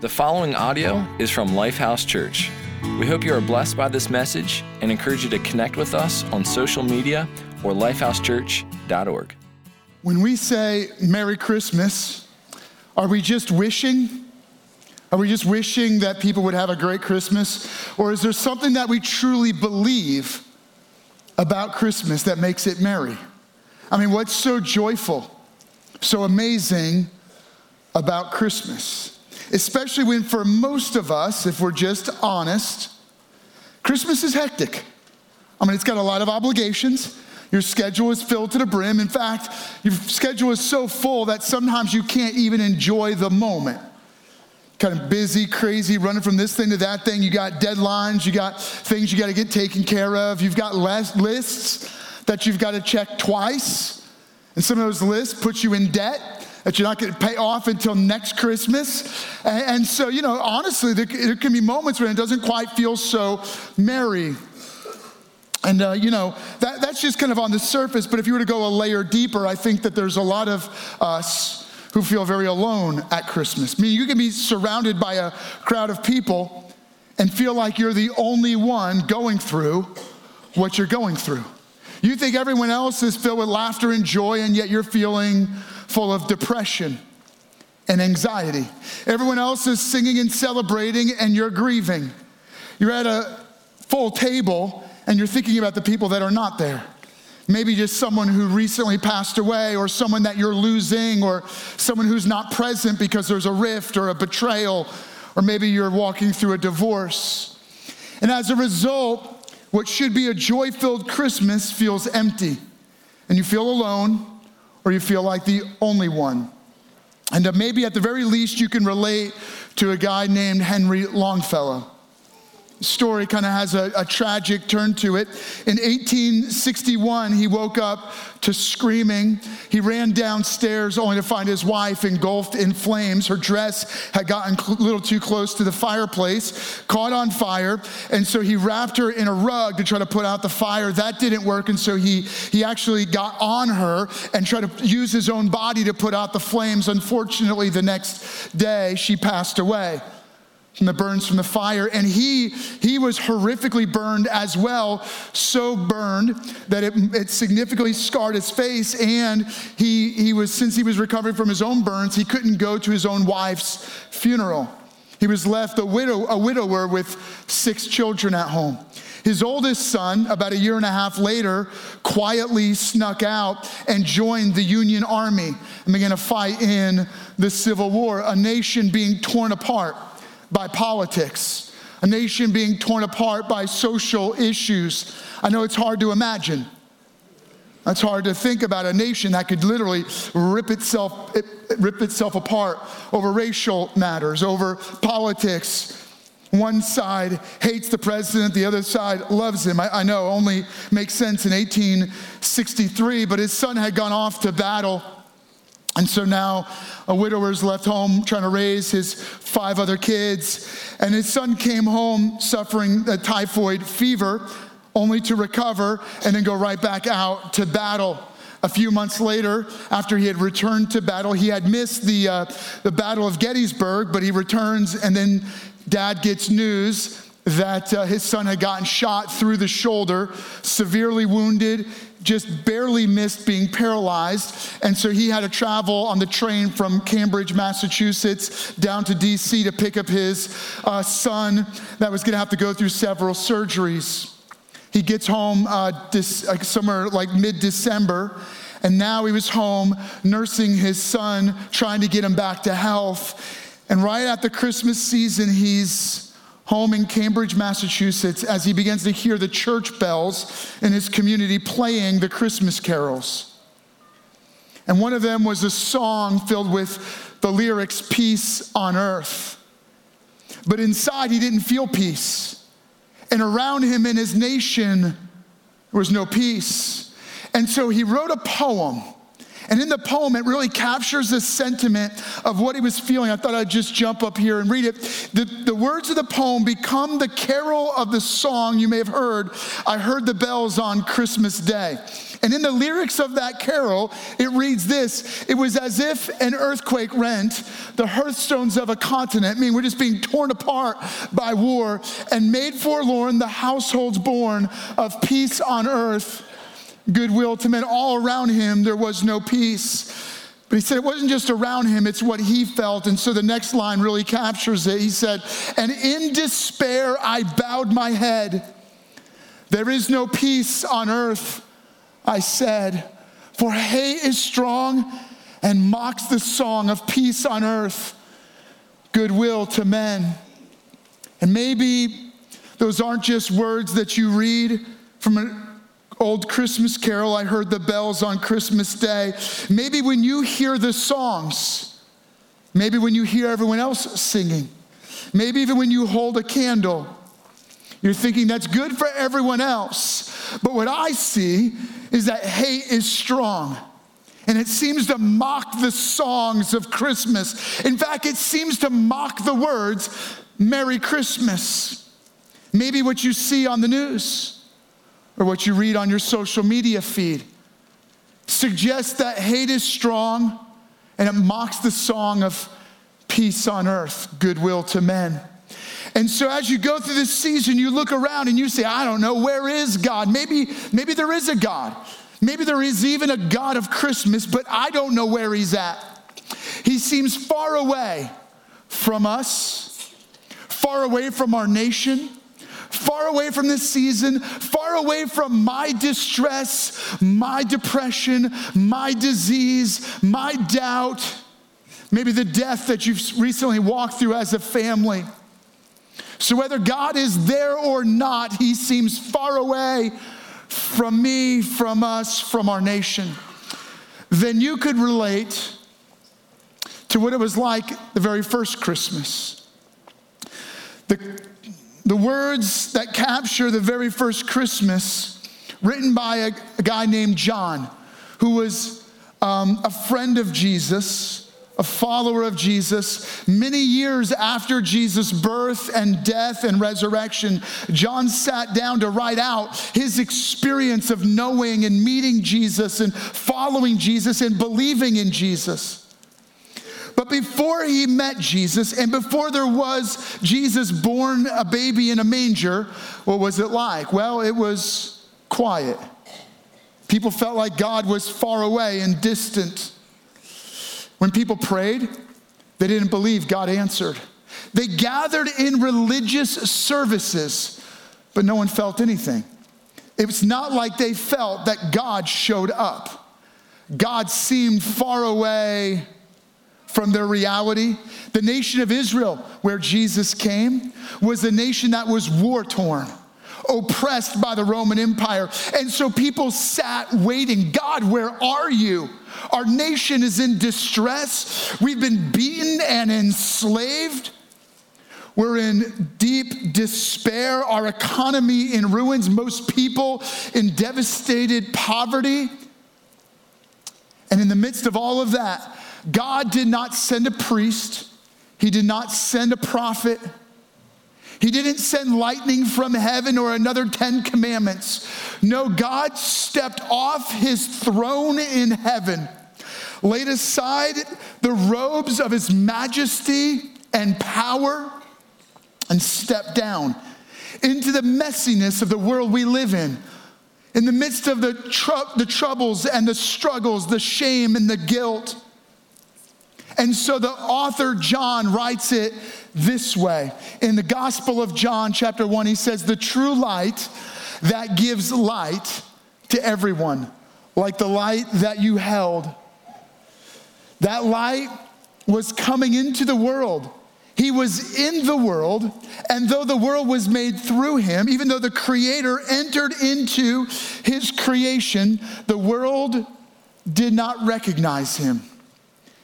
The following audio is from Lifehouse Church. We hope you are blessed by this message and encourage you to connect with us on social media or lifehousechurch.org. When we say Merry Christmas, are we just wishing? Are we just wishing that people would have a great Christmas? Or is there something that we truly believe about Christmas that makes it merry? I mean, what's so joyful, so amazing about Christmas? Especially when, for most of us, if we're just honest, Christmas is hectic. I mean, it's got a lot of obligations. Your schedule is filled to the brim. In fact, your schedule is so full that sometimes you can't even enjoy the moment. Kind of busy, crazy, running from this thing to that thing. You got deadlines, you got things you got to get taken care of, you've got lists that you've got to check twice. And some of those lists put you in debt that you're not going to pay off until next Christmas. And, and so, you know, honestly, there, there, can be moments when it doesn't quite feel so merry. And, uh, you know, that, that's just kind of on the surface, but if you were to go a layer deeper, I think that there's a lot of us who feel very alone at Christmas. I mean, you can be surrounded by a crowd of people and feel like you're the only one going through what you're going through. You think everyone else is filled with laughter and joy, and yet you're feeling full of depression and anxiety. Everyone else is singing and celebrating, and you're grieving. You're at a full table, and you're thinking about the people that are not there. Maybe just someone who recently passed away, or someone that you're losing, or someone who's not present because there's a rift or a betrayal, or maybe you're walking through a divorce. And as a result, what should be a joy filled Christmas feels empty, and you feel alone, or you feel like the only one. And maybe at the very least, you can relate to a guy named Henry Longfellow story kind of has a, a, tragic turn to it. In 1861, he woke up to screaming. He ran downstairs only to find his wife engulfed in flames. Her dress had gotten a little too close to the fireplace, caught on fire, and so he wrapped her in a rug to try to put out the fire. That didn't work, and so he, he actually got on her and tried to use his own body to put out the flames. Unfortunately, the next day, she passed away from the burns from the fire. And he he was horrifically burned as well so burned that it, it significantly scarred his face. And he he was since he was recovering from his own burns he couldn't go to his own wife's funeral. He was left a widow a widower with six children at home. His oldest son, about a year and a half later, quietly snuck out and joined the Union Army and began to fight in the Civil War, a nation being torn apart by politics, a nation being torn apart by social issues. I know it's hard to imagine. It's hard to think about a nation that could literally rip itself, rip itself apart over racial matters, over politics. One side hates the president, the other side loves him. I, I know only makes sense in 1863, but his son had gone off to battle and so now a widower widower's left home trying to raise his five other kids. And his son came home suffering a typhoid fever, only to recover and then go right back out to battle. A few months later, after he had returned to battle, he had missed the, uh, the Battle of Gettysburg, but he returns, and then dad gets news that uh, his son had gotten shot through the shoulder, severely wounded just barely missed being paralyzed. And so he had to travel on the train from Cambridge, Massachusetts, down to DC to pick up his uh, son that was going to have to go through several surgeries. He gets home uh, this, uh, somewhere like mid December, and now he was home nursing his son, trying to get him back to health. And right at the Christmas season, he's home in Cambridge, Massachusetts, as he begins to hear the church bells in his community playing the Christmas carols. And one of them was a song filled with the lyrics, Peace on Earth. But inside, he didn't feel peace. And around him in his nation, there was no peace. And so he wrote a poem and in the poem, it really captures the sentiment of what he was feeling. I thought I'd just jump up here and read it. The, the words of the poem become the carol of the song you may have heard. I heard the bells on Christmas Day. And in the lyrics of that carol, it reads this It was as if an earthquake rent the hearthstones of a continent. I mean, we're just being torn apart by war and made forlorn the households born of peace on earth, goodwill to men. All around him, there was no peace. But he said it wasn't just around him, it's what he felt. And so the next line really captures it. He said, And in despair I bowed my head. There is no peace on earth, I said, for hate is strong and mocks the song of peace on earth, goodwill to men. And maybe those aren't just words that you read from an old Christmas carol, I heard the bells on Christmas Day. Maybe when you hear the songs, maybe when you hear everyone else singing, maybe even when you hold a candle, you're thinking that's good for everyone else. But what I see is that hate is strong. And it seems to mock the songs of Christmas. In fact, it seems to mock the words, Merry Christmas. Maybe what you see on the news or what you read on your social media feed suggests that hate is strong and it mocks the song of peace on earth, goodwill to men. And so as you go through this season, you look around and you say, I don't know, where is God? Maybe, maybe there is a God. Maybe there is even a God of Christmas, but I don't know where he's at. He seems far away from us, far away from our nation, far away from this season, far away from my distress, my depression, my disease, my doubt, maybe the death that you've recently walked through as a family. So, whether God is there or not, He seems far away from me, from us, from our nation. Then you could relate to what it was like the very first Christmas. The the words that capture the very first Christmas, written by a, a guy named John, who was um, a friend of Jesus, a follower of Jesus. Many years after Jesus' birth and death and resurrection, John sat down to write out his experience of knowing and meeting Jesus and following Jesus and believing in Jesus. But before he met Jesus and before there was Jesus born a baby in a manger, what was it like? Well, it was quiet. People felt like God was far away and distant. When people prayed, they didn't believe God answered. They gathered in religious services, but no one felt anything. It was not like they felt that God showed up. God seemed far away from their reality. The nation of Israel, where Jesus came, was a nation that was war torn, oppressed by the Roman Empire. And so people sat waiting God, where are you? Our nation is in distress. We've been beaten and enslaved. We're in deep despair, our economy in ruins, most people in devastated poverty. And in the midst of all of that, God did not send a priest, He did not send a prophet. He didn't send lightning from heaven or another 10 commandments. No, God stepped off his throne in heaven, laid aside the robes of his majesty and power, and stepped down into the messiness of the world we live in. In the midst of the, tr- the troubles and the struggles, the shame and the guilt. And so the author John writes it this way. In the Gospel of John, chapter 1, he says, The true light that gives light to everyone, like the light that you held. That light was coming into the world. He was in the world, and though the world was made through him, even though the Creator entered into his creation, the world did not recognize him.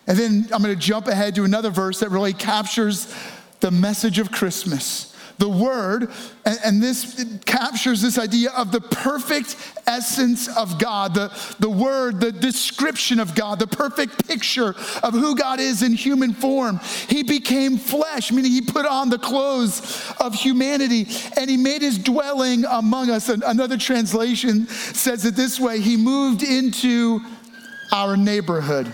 And then I'm going to jump ahead to another verse that really captures the message of Christmas. the Word, and, and this captures this idea of the perfect essence of God, the, the Word, the description of God, the perfect picture of who God is in human form. He became flesh, meaning He put on the clothes of humanity and He made His dwelling among us. Another translation says it this way He moved into our neighborhood.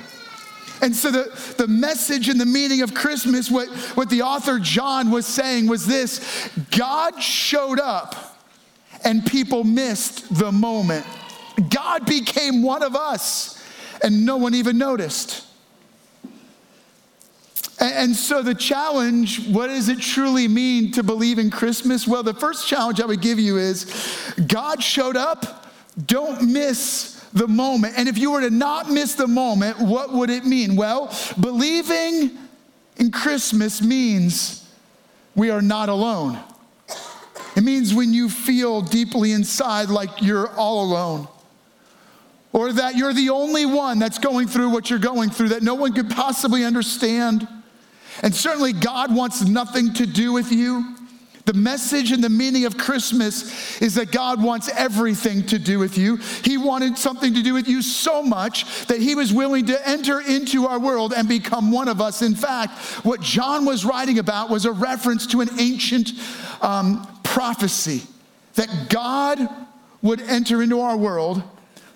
And so the, the message and the meaning of Christmas, what, what the author John was saying was this God showed up and people missed the moment. God became one of us and no one even noticed. And, so the challenge, what does it truly mean to believe in Christmas? Well, the first challenge I would give you is God showed up, don't miss the moment. And if you were to not miss the moment, what would it mean? Well, believing in Christmas means we are not alone. It means when you feel deeply inside like you're all alone, or that you're the only one that's going through what you're going through, that no one could possibly understand. And certainly, God wants nothing to do with you. The message and the meaning of Christmas is that God wants everything to do with you. He wanted something to do with you so much that he was willing to enter into our world and become one of us. In fact, what John was writing about was a reference to an ancient um, prophecy that God would enter into our world,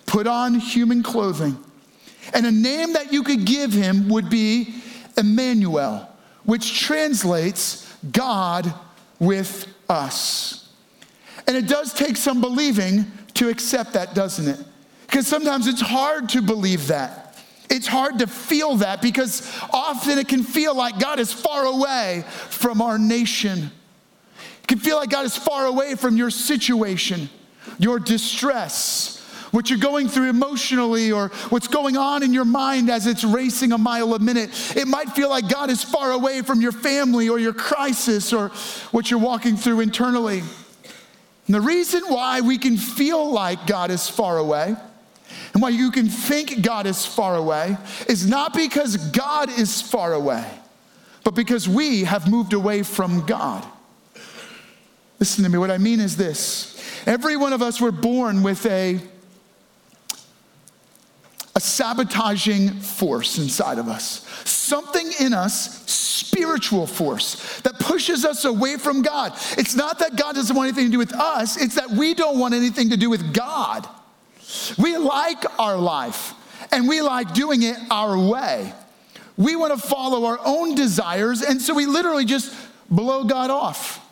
put on human clothing, and a name that you could give him would be Emmanuel, which translates God with us. And it does take some believing to accept that, doesn't it? Because sometimes it's hard to believe that. It's hard to feel that because often it can feel like God is far away from our nation. It can feel like God is far away from your situation, your distress, what you're going through emotionally or what's going on in your mind as it's racing a mile a minute. It might feel like God is far away from your family or your crisis or what you're walking through internally. And the reason why we can feel like God is far away and why you can think God is far away is not because God is far away, but because we have moved away from God. Listen to me, what I mean is this every one of us were born with a a sabotaging force inside of us. Something in us, spiritual force, that pushes us away from God. It's not that God doesn't want anything to do with us, it's that we don't want anything to do with God. We like our life and we like doing it our way. We want to follow our own desires, and so we literally just blow God off.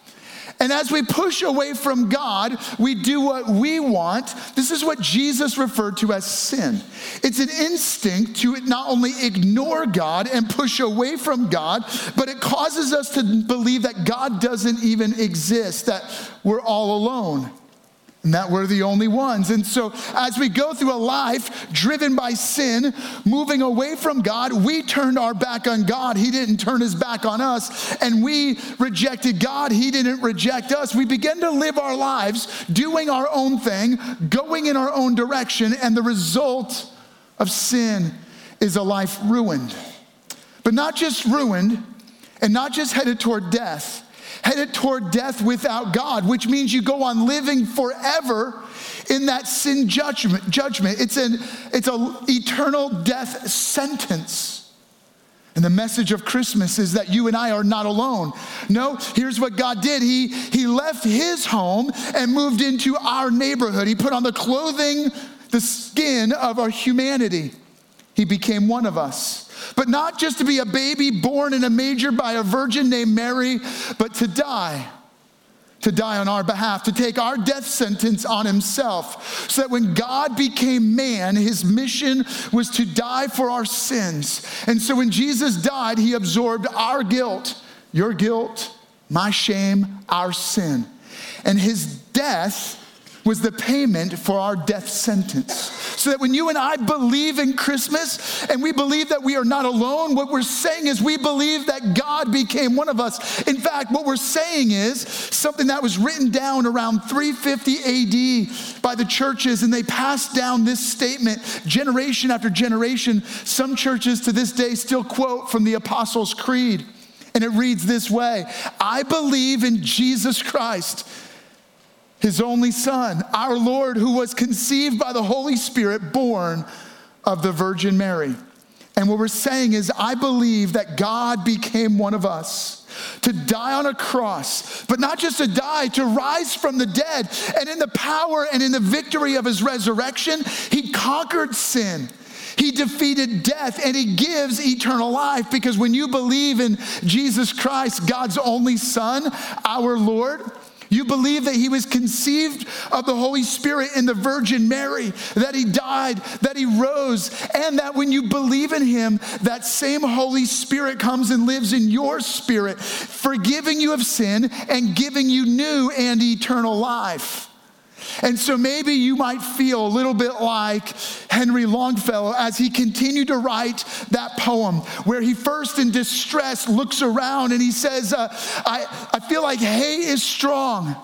And as we push away from God, we do what we want. This is what Jesus referred to as sin. It's an instinct to not only ignore God and push away from God, but it causes us to believe that God doesn't even exist, that we're all alone and that we're the only ones. And so, as we go through a life driven by sin, moving away from God, we turned our back on God. He didn't turn his back on us. And we rejected God. He didn't reject us. We began to live our lives doing our own thing, going in our own direction. And the result of sin is a life ruined. But not just ruined and not just headed toward death headed toward death without God, which means you go on living forever in that sin judgment. judgment. It's an it's a eternal death sentence. And the message of Christmas is that you and I are not alone. No, here's what God did. He, he left his home and moved into our neighborhood. He put on the clothing, the skin of our humanity. He became one of us. But not just to be a baby born in a manger by a virgin named Mary, but to die. To die on our behalf, to take our death sentence on himself, so that when God became man, his mission was to die for our sins. And so when Jesus died, he absorbed our guilt, your guilt, my shame, our sin. And his death was the payment for our death sentence. So that when you and I believe in Christmas and we believe that we are not alone, what we're saying is we believe that God became one of us. In fact, what we're saying is something that was written down around 350 AD by the churches, and they passed down this statement generation after generation. Some churches to this day still quote from the Apostles' Creed. And it reads this way I believe in Jesus Christ, his only Son, our Lord, who was conceived by the Holy Spirit, born of the Virgin Mary. And what we're saying is, I believe that God became one of us to die on a cross, but not just to die, to rise from the dead. And in the power and in the victory of his resurrection, he conquered sin. He defeated death and he gives eternal life because when you believe in Jesus Christ, God's only Son, our Lord, you believe that he was conceived of the Holy Spirit in the Virgin Mary, that he died, that he rose, and that when you believe in him, that same Holy Spirit comes and lives in your spirit, forgiving you of sin and giving you new and eternal life. And so maybe you might feel a little bit like Henry Longfellow as he continued to write that poem, where he first in distress looks around and he says, uh, I, I feel like hay is strong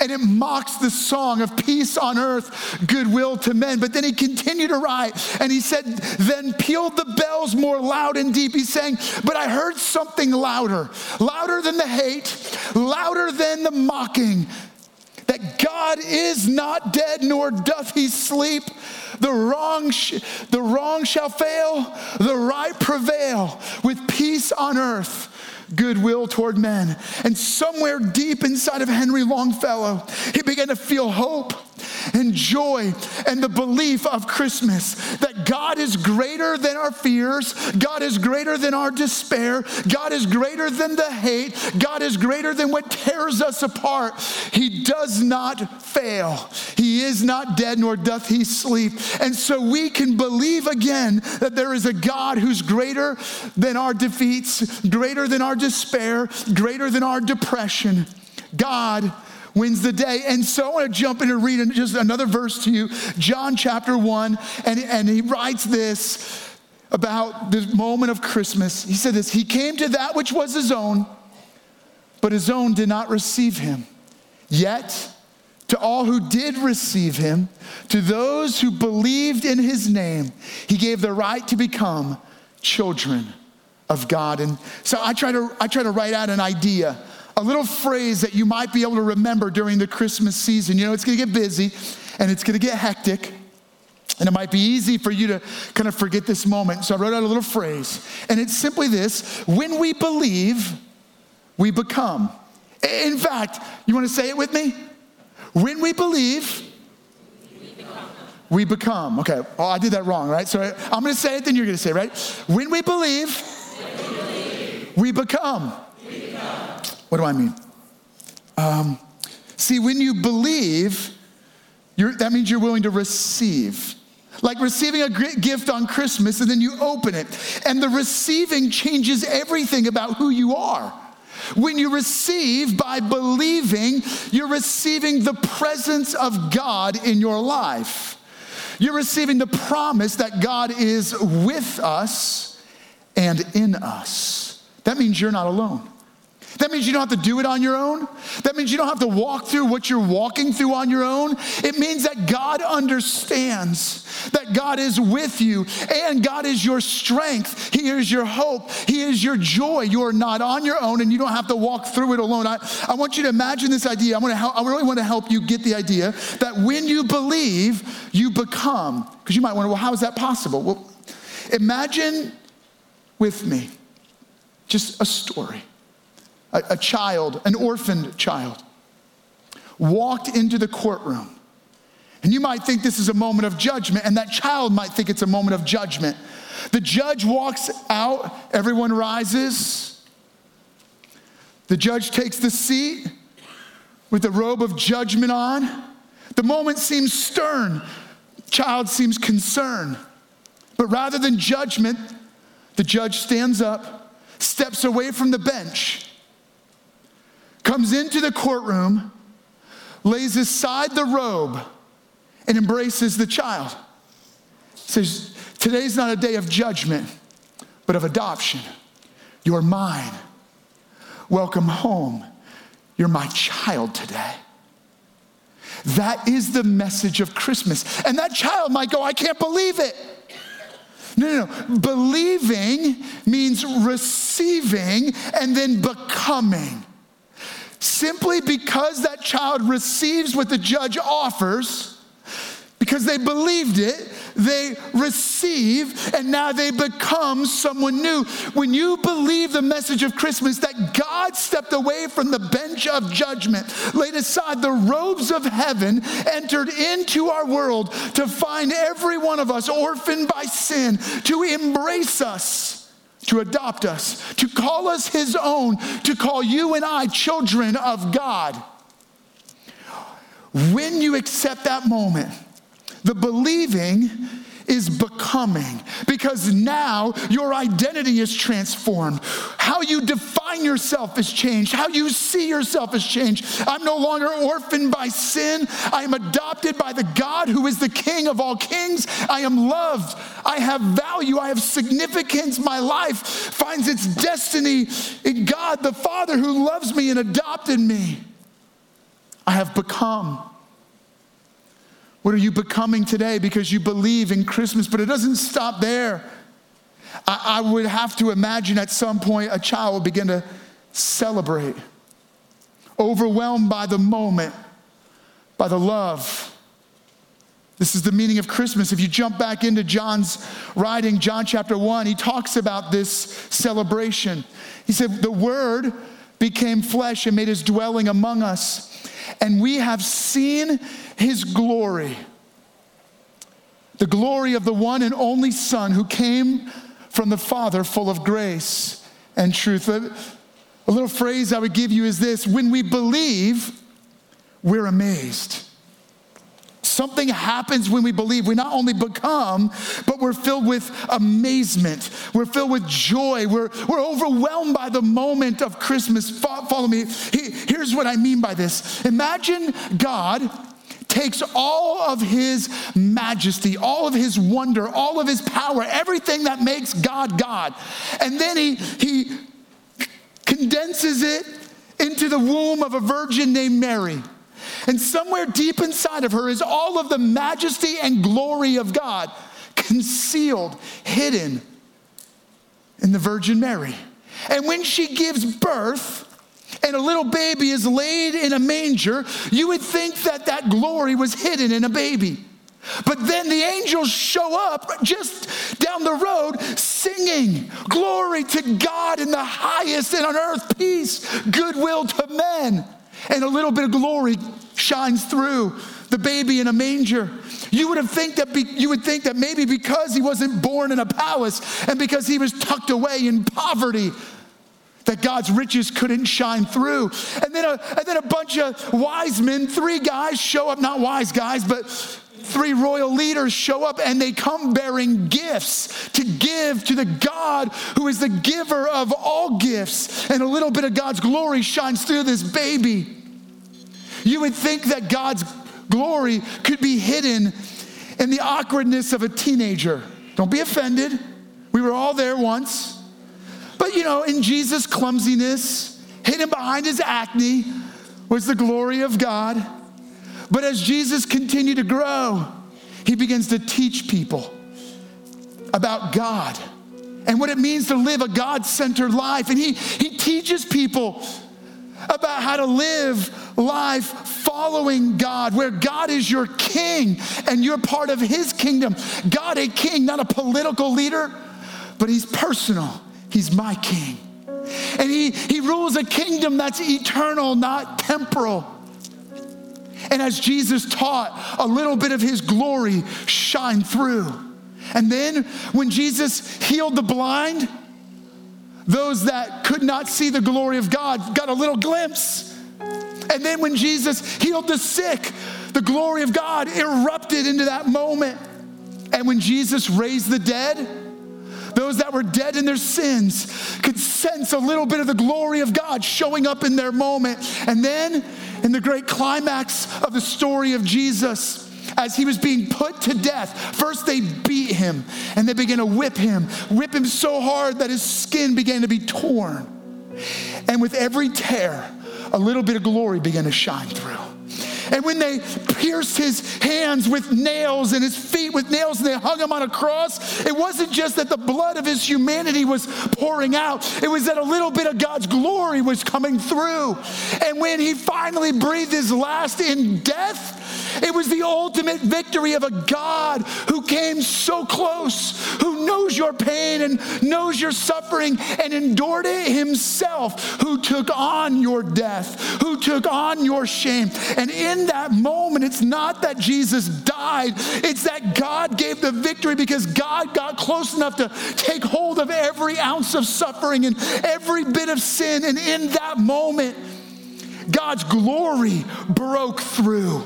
and it mocks the song of peace on earth, goodwill to men. But then he continued to write, and he said, Then pealed the bells more loud and deep. He's saying, But I heard something louder, louder than the hate, louder than the mocking, that God is not dead, nor doth he sleep. The wrong, sh- the wrong shall fail, the right prevail, with peace on earth goodwill toward men. And somewhere deep inside of Henry Longfellow, he began to feel hope and joy and the belief of Christmas that God is greater than our fears, God is greater than our despair, God is greater than the hate, God is greater than what tears us apart. He does not fail, He is not dead, nor doth He sleep. And so we can believe again that there is a God who's greater than our defeats, greater than our despair, greater than our depression. God wins the day. And so I want to jump in and read just another verse to you, John chapter 1, and, and he writes this about the moment of Christmas. He said this He came to that which was his own, but his own did not receive him. Yet, to all who did receive him, to those who believed in his name, he gave the right to become children of God. And so I try to, I try to write out an idea a little phrase that you might be able to remember during the Christmas season. You know, it's gonna get busy and it's gonna get hectic. And it might be easy for you to kind of forget this moment. So I wrote out a little phrase. And it's simply this when we believe, we become. In fact, you wanna say it with me? When we believe, we become. Okay, oh, I did that wrong, right? So I'm gonna say it, then you're gonna say it, right? When we believe, when we, believe we become. What do I mean? Um, see, when you believe, that means you're willing to receive. Like receiving a gift on Christmas and then you open it. And the receiving changes everything about who you are. When you receive by believing, you're receiving the presence of God in your life. You're receiving the promise that God is with us and in us. That means you're not alone. That means you don't have to do it on your own. That means you don't have to walk through what you're walking through on your own. It means that God understands that God is with you and God is your strength. He is your hope. He is your joy. You are not on your own and you don't have to walk through it alone. I, I want you to imagine this idea. I, want to help, I really want to help you get the idea that when you believe, you become. Because you might wonder, well, how is that possible? Well, imagine with me just a story a, a child, an orphaned child, walked into the courtroom. And you might think this is a moment of judgment, and that child might think it's a moment of judgment. The judge walks out, everyone rises. The judge takes the seat with the robe of judgment on. The moment seems stern, child seems concerned. But rather than judgment, the judge stands up, steps away from the bench, comes into the courtroom, lays aside the robe, and embraces the child. Says, Today's not a day of judgment, but of adoption. You're mine. Welcome home. You're my child today. That is the message of Christmas. And that child might go, I can't believe it. No, no, no. Believing means receiving and then becoming. Simply because that child receives what the judge offers, because they believed it, they receive, and now they become someone new. When you believe the message of Christmas that God stepped away from the bench of judgment, laid aside the robes of heaven, entered into our world to find every one of us orphaned by sin, to embrace us to adopt us, to call us his own, to call you and I children of God. When you accept that moment, the believing is becoming because now your identity is transformed. How you define yourself has changed. How you see yourself has changed. I'm no longer orphaned by sin. I am adopted by the God who is the King of all kings. I am loved. I have value. I have significance. My life finds its destiny in God the Father who loves me and adopted me. I have become. What are you becoming today because you believe in Christmas? But it doesn't stop there. I, I would have to imagine at some point a child will begin to celebrate, overwhelmed by the moment, by the love. This is the meaning of Christmas. If you jump back into John's writing, John chapter 1, he talks about this celebration. He said, The Word became flesh and made his dwelling among us and we have seen his glory. The glory of the one and only Son who came from the Father, full of grace and truth. A, a little phrase I would give you is this when we believe, we're amazed. Something happens when we believe. We not only become, but we're filled with amazement. We're filled with joy. We're, we're overwhelmed by the moment of Christmas. Follow me. Here's what I mean by this Imagine God takes all of his majesty, all of his wonder, all of his power, everything that makes God God, and then he, he condenses it into the womb of a virgin named Mary. And somewhere deep inside of her is all of the majesty and glory of God concealed, hidden in the Virgin Mary. And when she gives birth, and a little baby is laid in a manger, you would think that that glory was hidden in a baby. But then the angels show up just down the road singing, Glory to God in the highest, and on earth peace, goodwill to men and a little bit of glory shines through the baby in a manger. You would have think that be, you would think that maybe because he wasn't born in a palace and because he was tucked away in poverty, that God's riches couldn't shine through. And then a, and then a bunch of wise men, three guys show up, not wise guys, but three royal leaders show up and they come bearing gifts to give to the God who is the giver of all gifts. And a little bit of God's glory shines through this baby. You would think that God's glory could be hidden in the awkwardness of a teenager. Don't be offended. We were all there once. But you know, in Jesus' clumsiness, hidden behind his acne, was the glory of God. But as Jesus continued to grow, he begins to teach people about God and what it means to live a God centered life. And he, he teaches people about how to live life following God, where God is your king and you're part of his kingdom. God, a king, not a political leader, but he's personal. He's my king. And he, he rules a kingdom that's eternal, not temporal. And as Jesus taught, a little bit of his glory shined through. And then when Jesus healed the blind, those that could not see the glory of God got a little glimpse. And then when Jesus healed the sick, the glory of God erupted into that moment. And when Jesus raised the dead, those that were dead in their sins could sense a little bit of the glory of God showing up in their moment. And then, in the great climax of the story of Jesus, as he was being put to death, first they beat him and they began to whip him, whip him so hard that his skin began to be torn. And with every tear, little bit of glory began to shine through. And when they pierced his hands with nails and his feet with nails and they hung him on a cross, it wasn't just that the blood of his humanity was pouring out, it was that a little bit of God's glory was coming through. And when he finally breathed his last in death, it was the ultimate victory of a God who came so close, who knows your pain and knows your suffering and endured it himself, who took on your death, who took on your shame. And in that moment, it's not that Jesus died, it's that God gave the victory because God got close enough to take hold of every ounce of suffering and every bit of sin. And in that moment, God's glory broke through.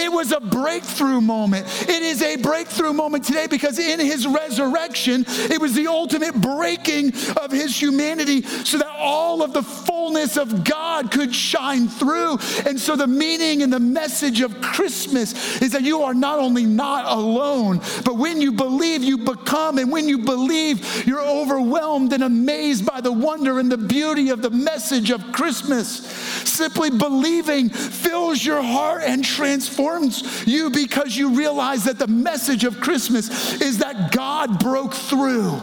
It was a breakthrough moment. It is a breakthrough moment today because in his resurrection, it was the ultimate breaking of his humanity so that all of the fullness of God could shine through. And so the meaning and the message of Christmas is that you are not only not alone, but when you believe, you become. And when you believe, you're overwhelmed and amazed by the wonder and the beauty of the message of Christmas. Simply believing fills your heart and transforms you because you realize that the message of Christmas is that God broke through.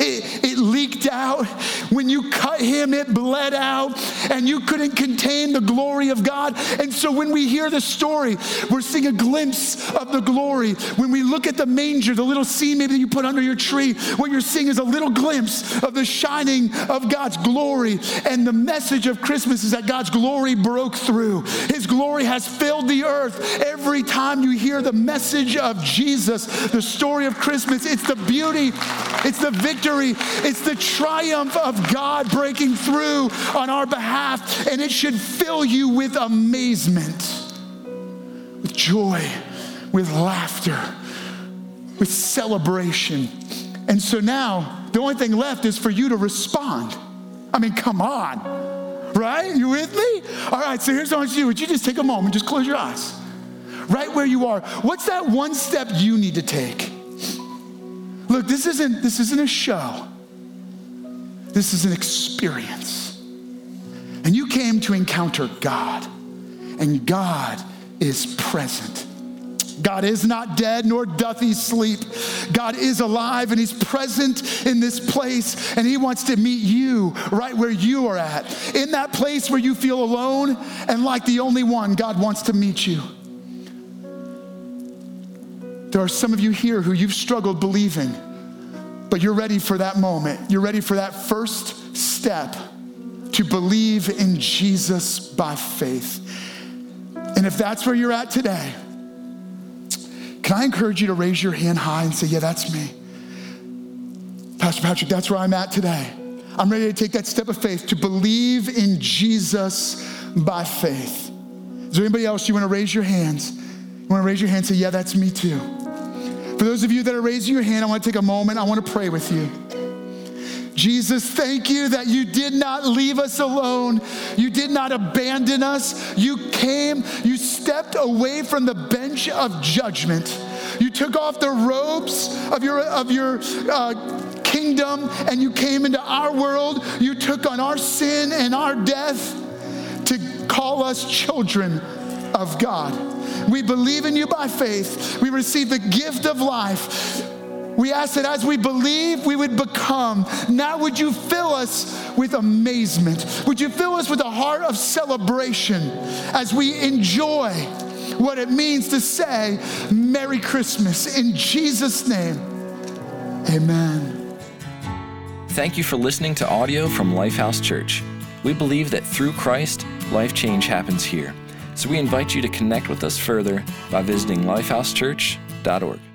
It, it, leaked out. When you cut him, it bled out, and you couldn't contain the glory of God. And so when we hear the story, we're seeing a glimpse of the glory. When we look at the manger, the little scene maybe you put under your tree, what you're seeing is a little glimpse of the shining of God's glory. And the message of Christmas is that God's glory broke through. His glory has filled the earth. Every time you hear the message of Jesus, the story of Christmas, it's the beauty, it's the victory victory. It's the triumph of God breaking through on our behalf, and it should fill you with amazement, with joy, with laughter, with celebration. And so now, the only thing left is for you to respond. I mean, come on, right? You with me? All right, so here's what I want you to do. Would you just take a moment, just close your eyes? Right where you are. What's that one step you need to take? Look, this isn't, this isn't a show. This is an experience. And you came to encounter God, and God is present. God is not dead, nor doth he sleep. God is alive and he's present in this place, and he wants to meet you right where you are at. In that place where you feel alone and like the only one, God wants to meet you. There are some of you here who you've struggled believing, but you're ready for that moment. You're ready for that first step to believe in Jesus by faith. And if that's where you're at today, can I encourage you to raise your hand high and say, Yeah, that's me? Pastor Patrick, that's where I'm at today. I'm ready to take that step of faith to believe in Jesus by faith. Is there anybody else you want to raise your hands? You want to raise your hand and say, Yeah, that's me too. For those of you that are raising your hand, I want to take a moment. I want to pray with you. Jesus, thank you that you did not leave us alone. You did not abandon us. You came, you stepped away from the bench of judgment. You took off the robes of your, of your uh, kingdom and you came into our world. You took on our sin and our death to call us children of God. We believe in you by faith. We receive the gift of life. We ask that as we believe, we would become. Now, would you fill us with amazement? Would you fill us with a heart of celebration as we enjoy what it means to say Merry Christmas in Jesus' name? Amen. Thank you for listening to audio from Lifehouse Church. We believe that through Christ, life change happens here. So we invite you to connect with us further by visiting lifehousechurch.org.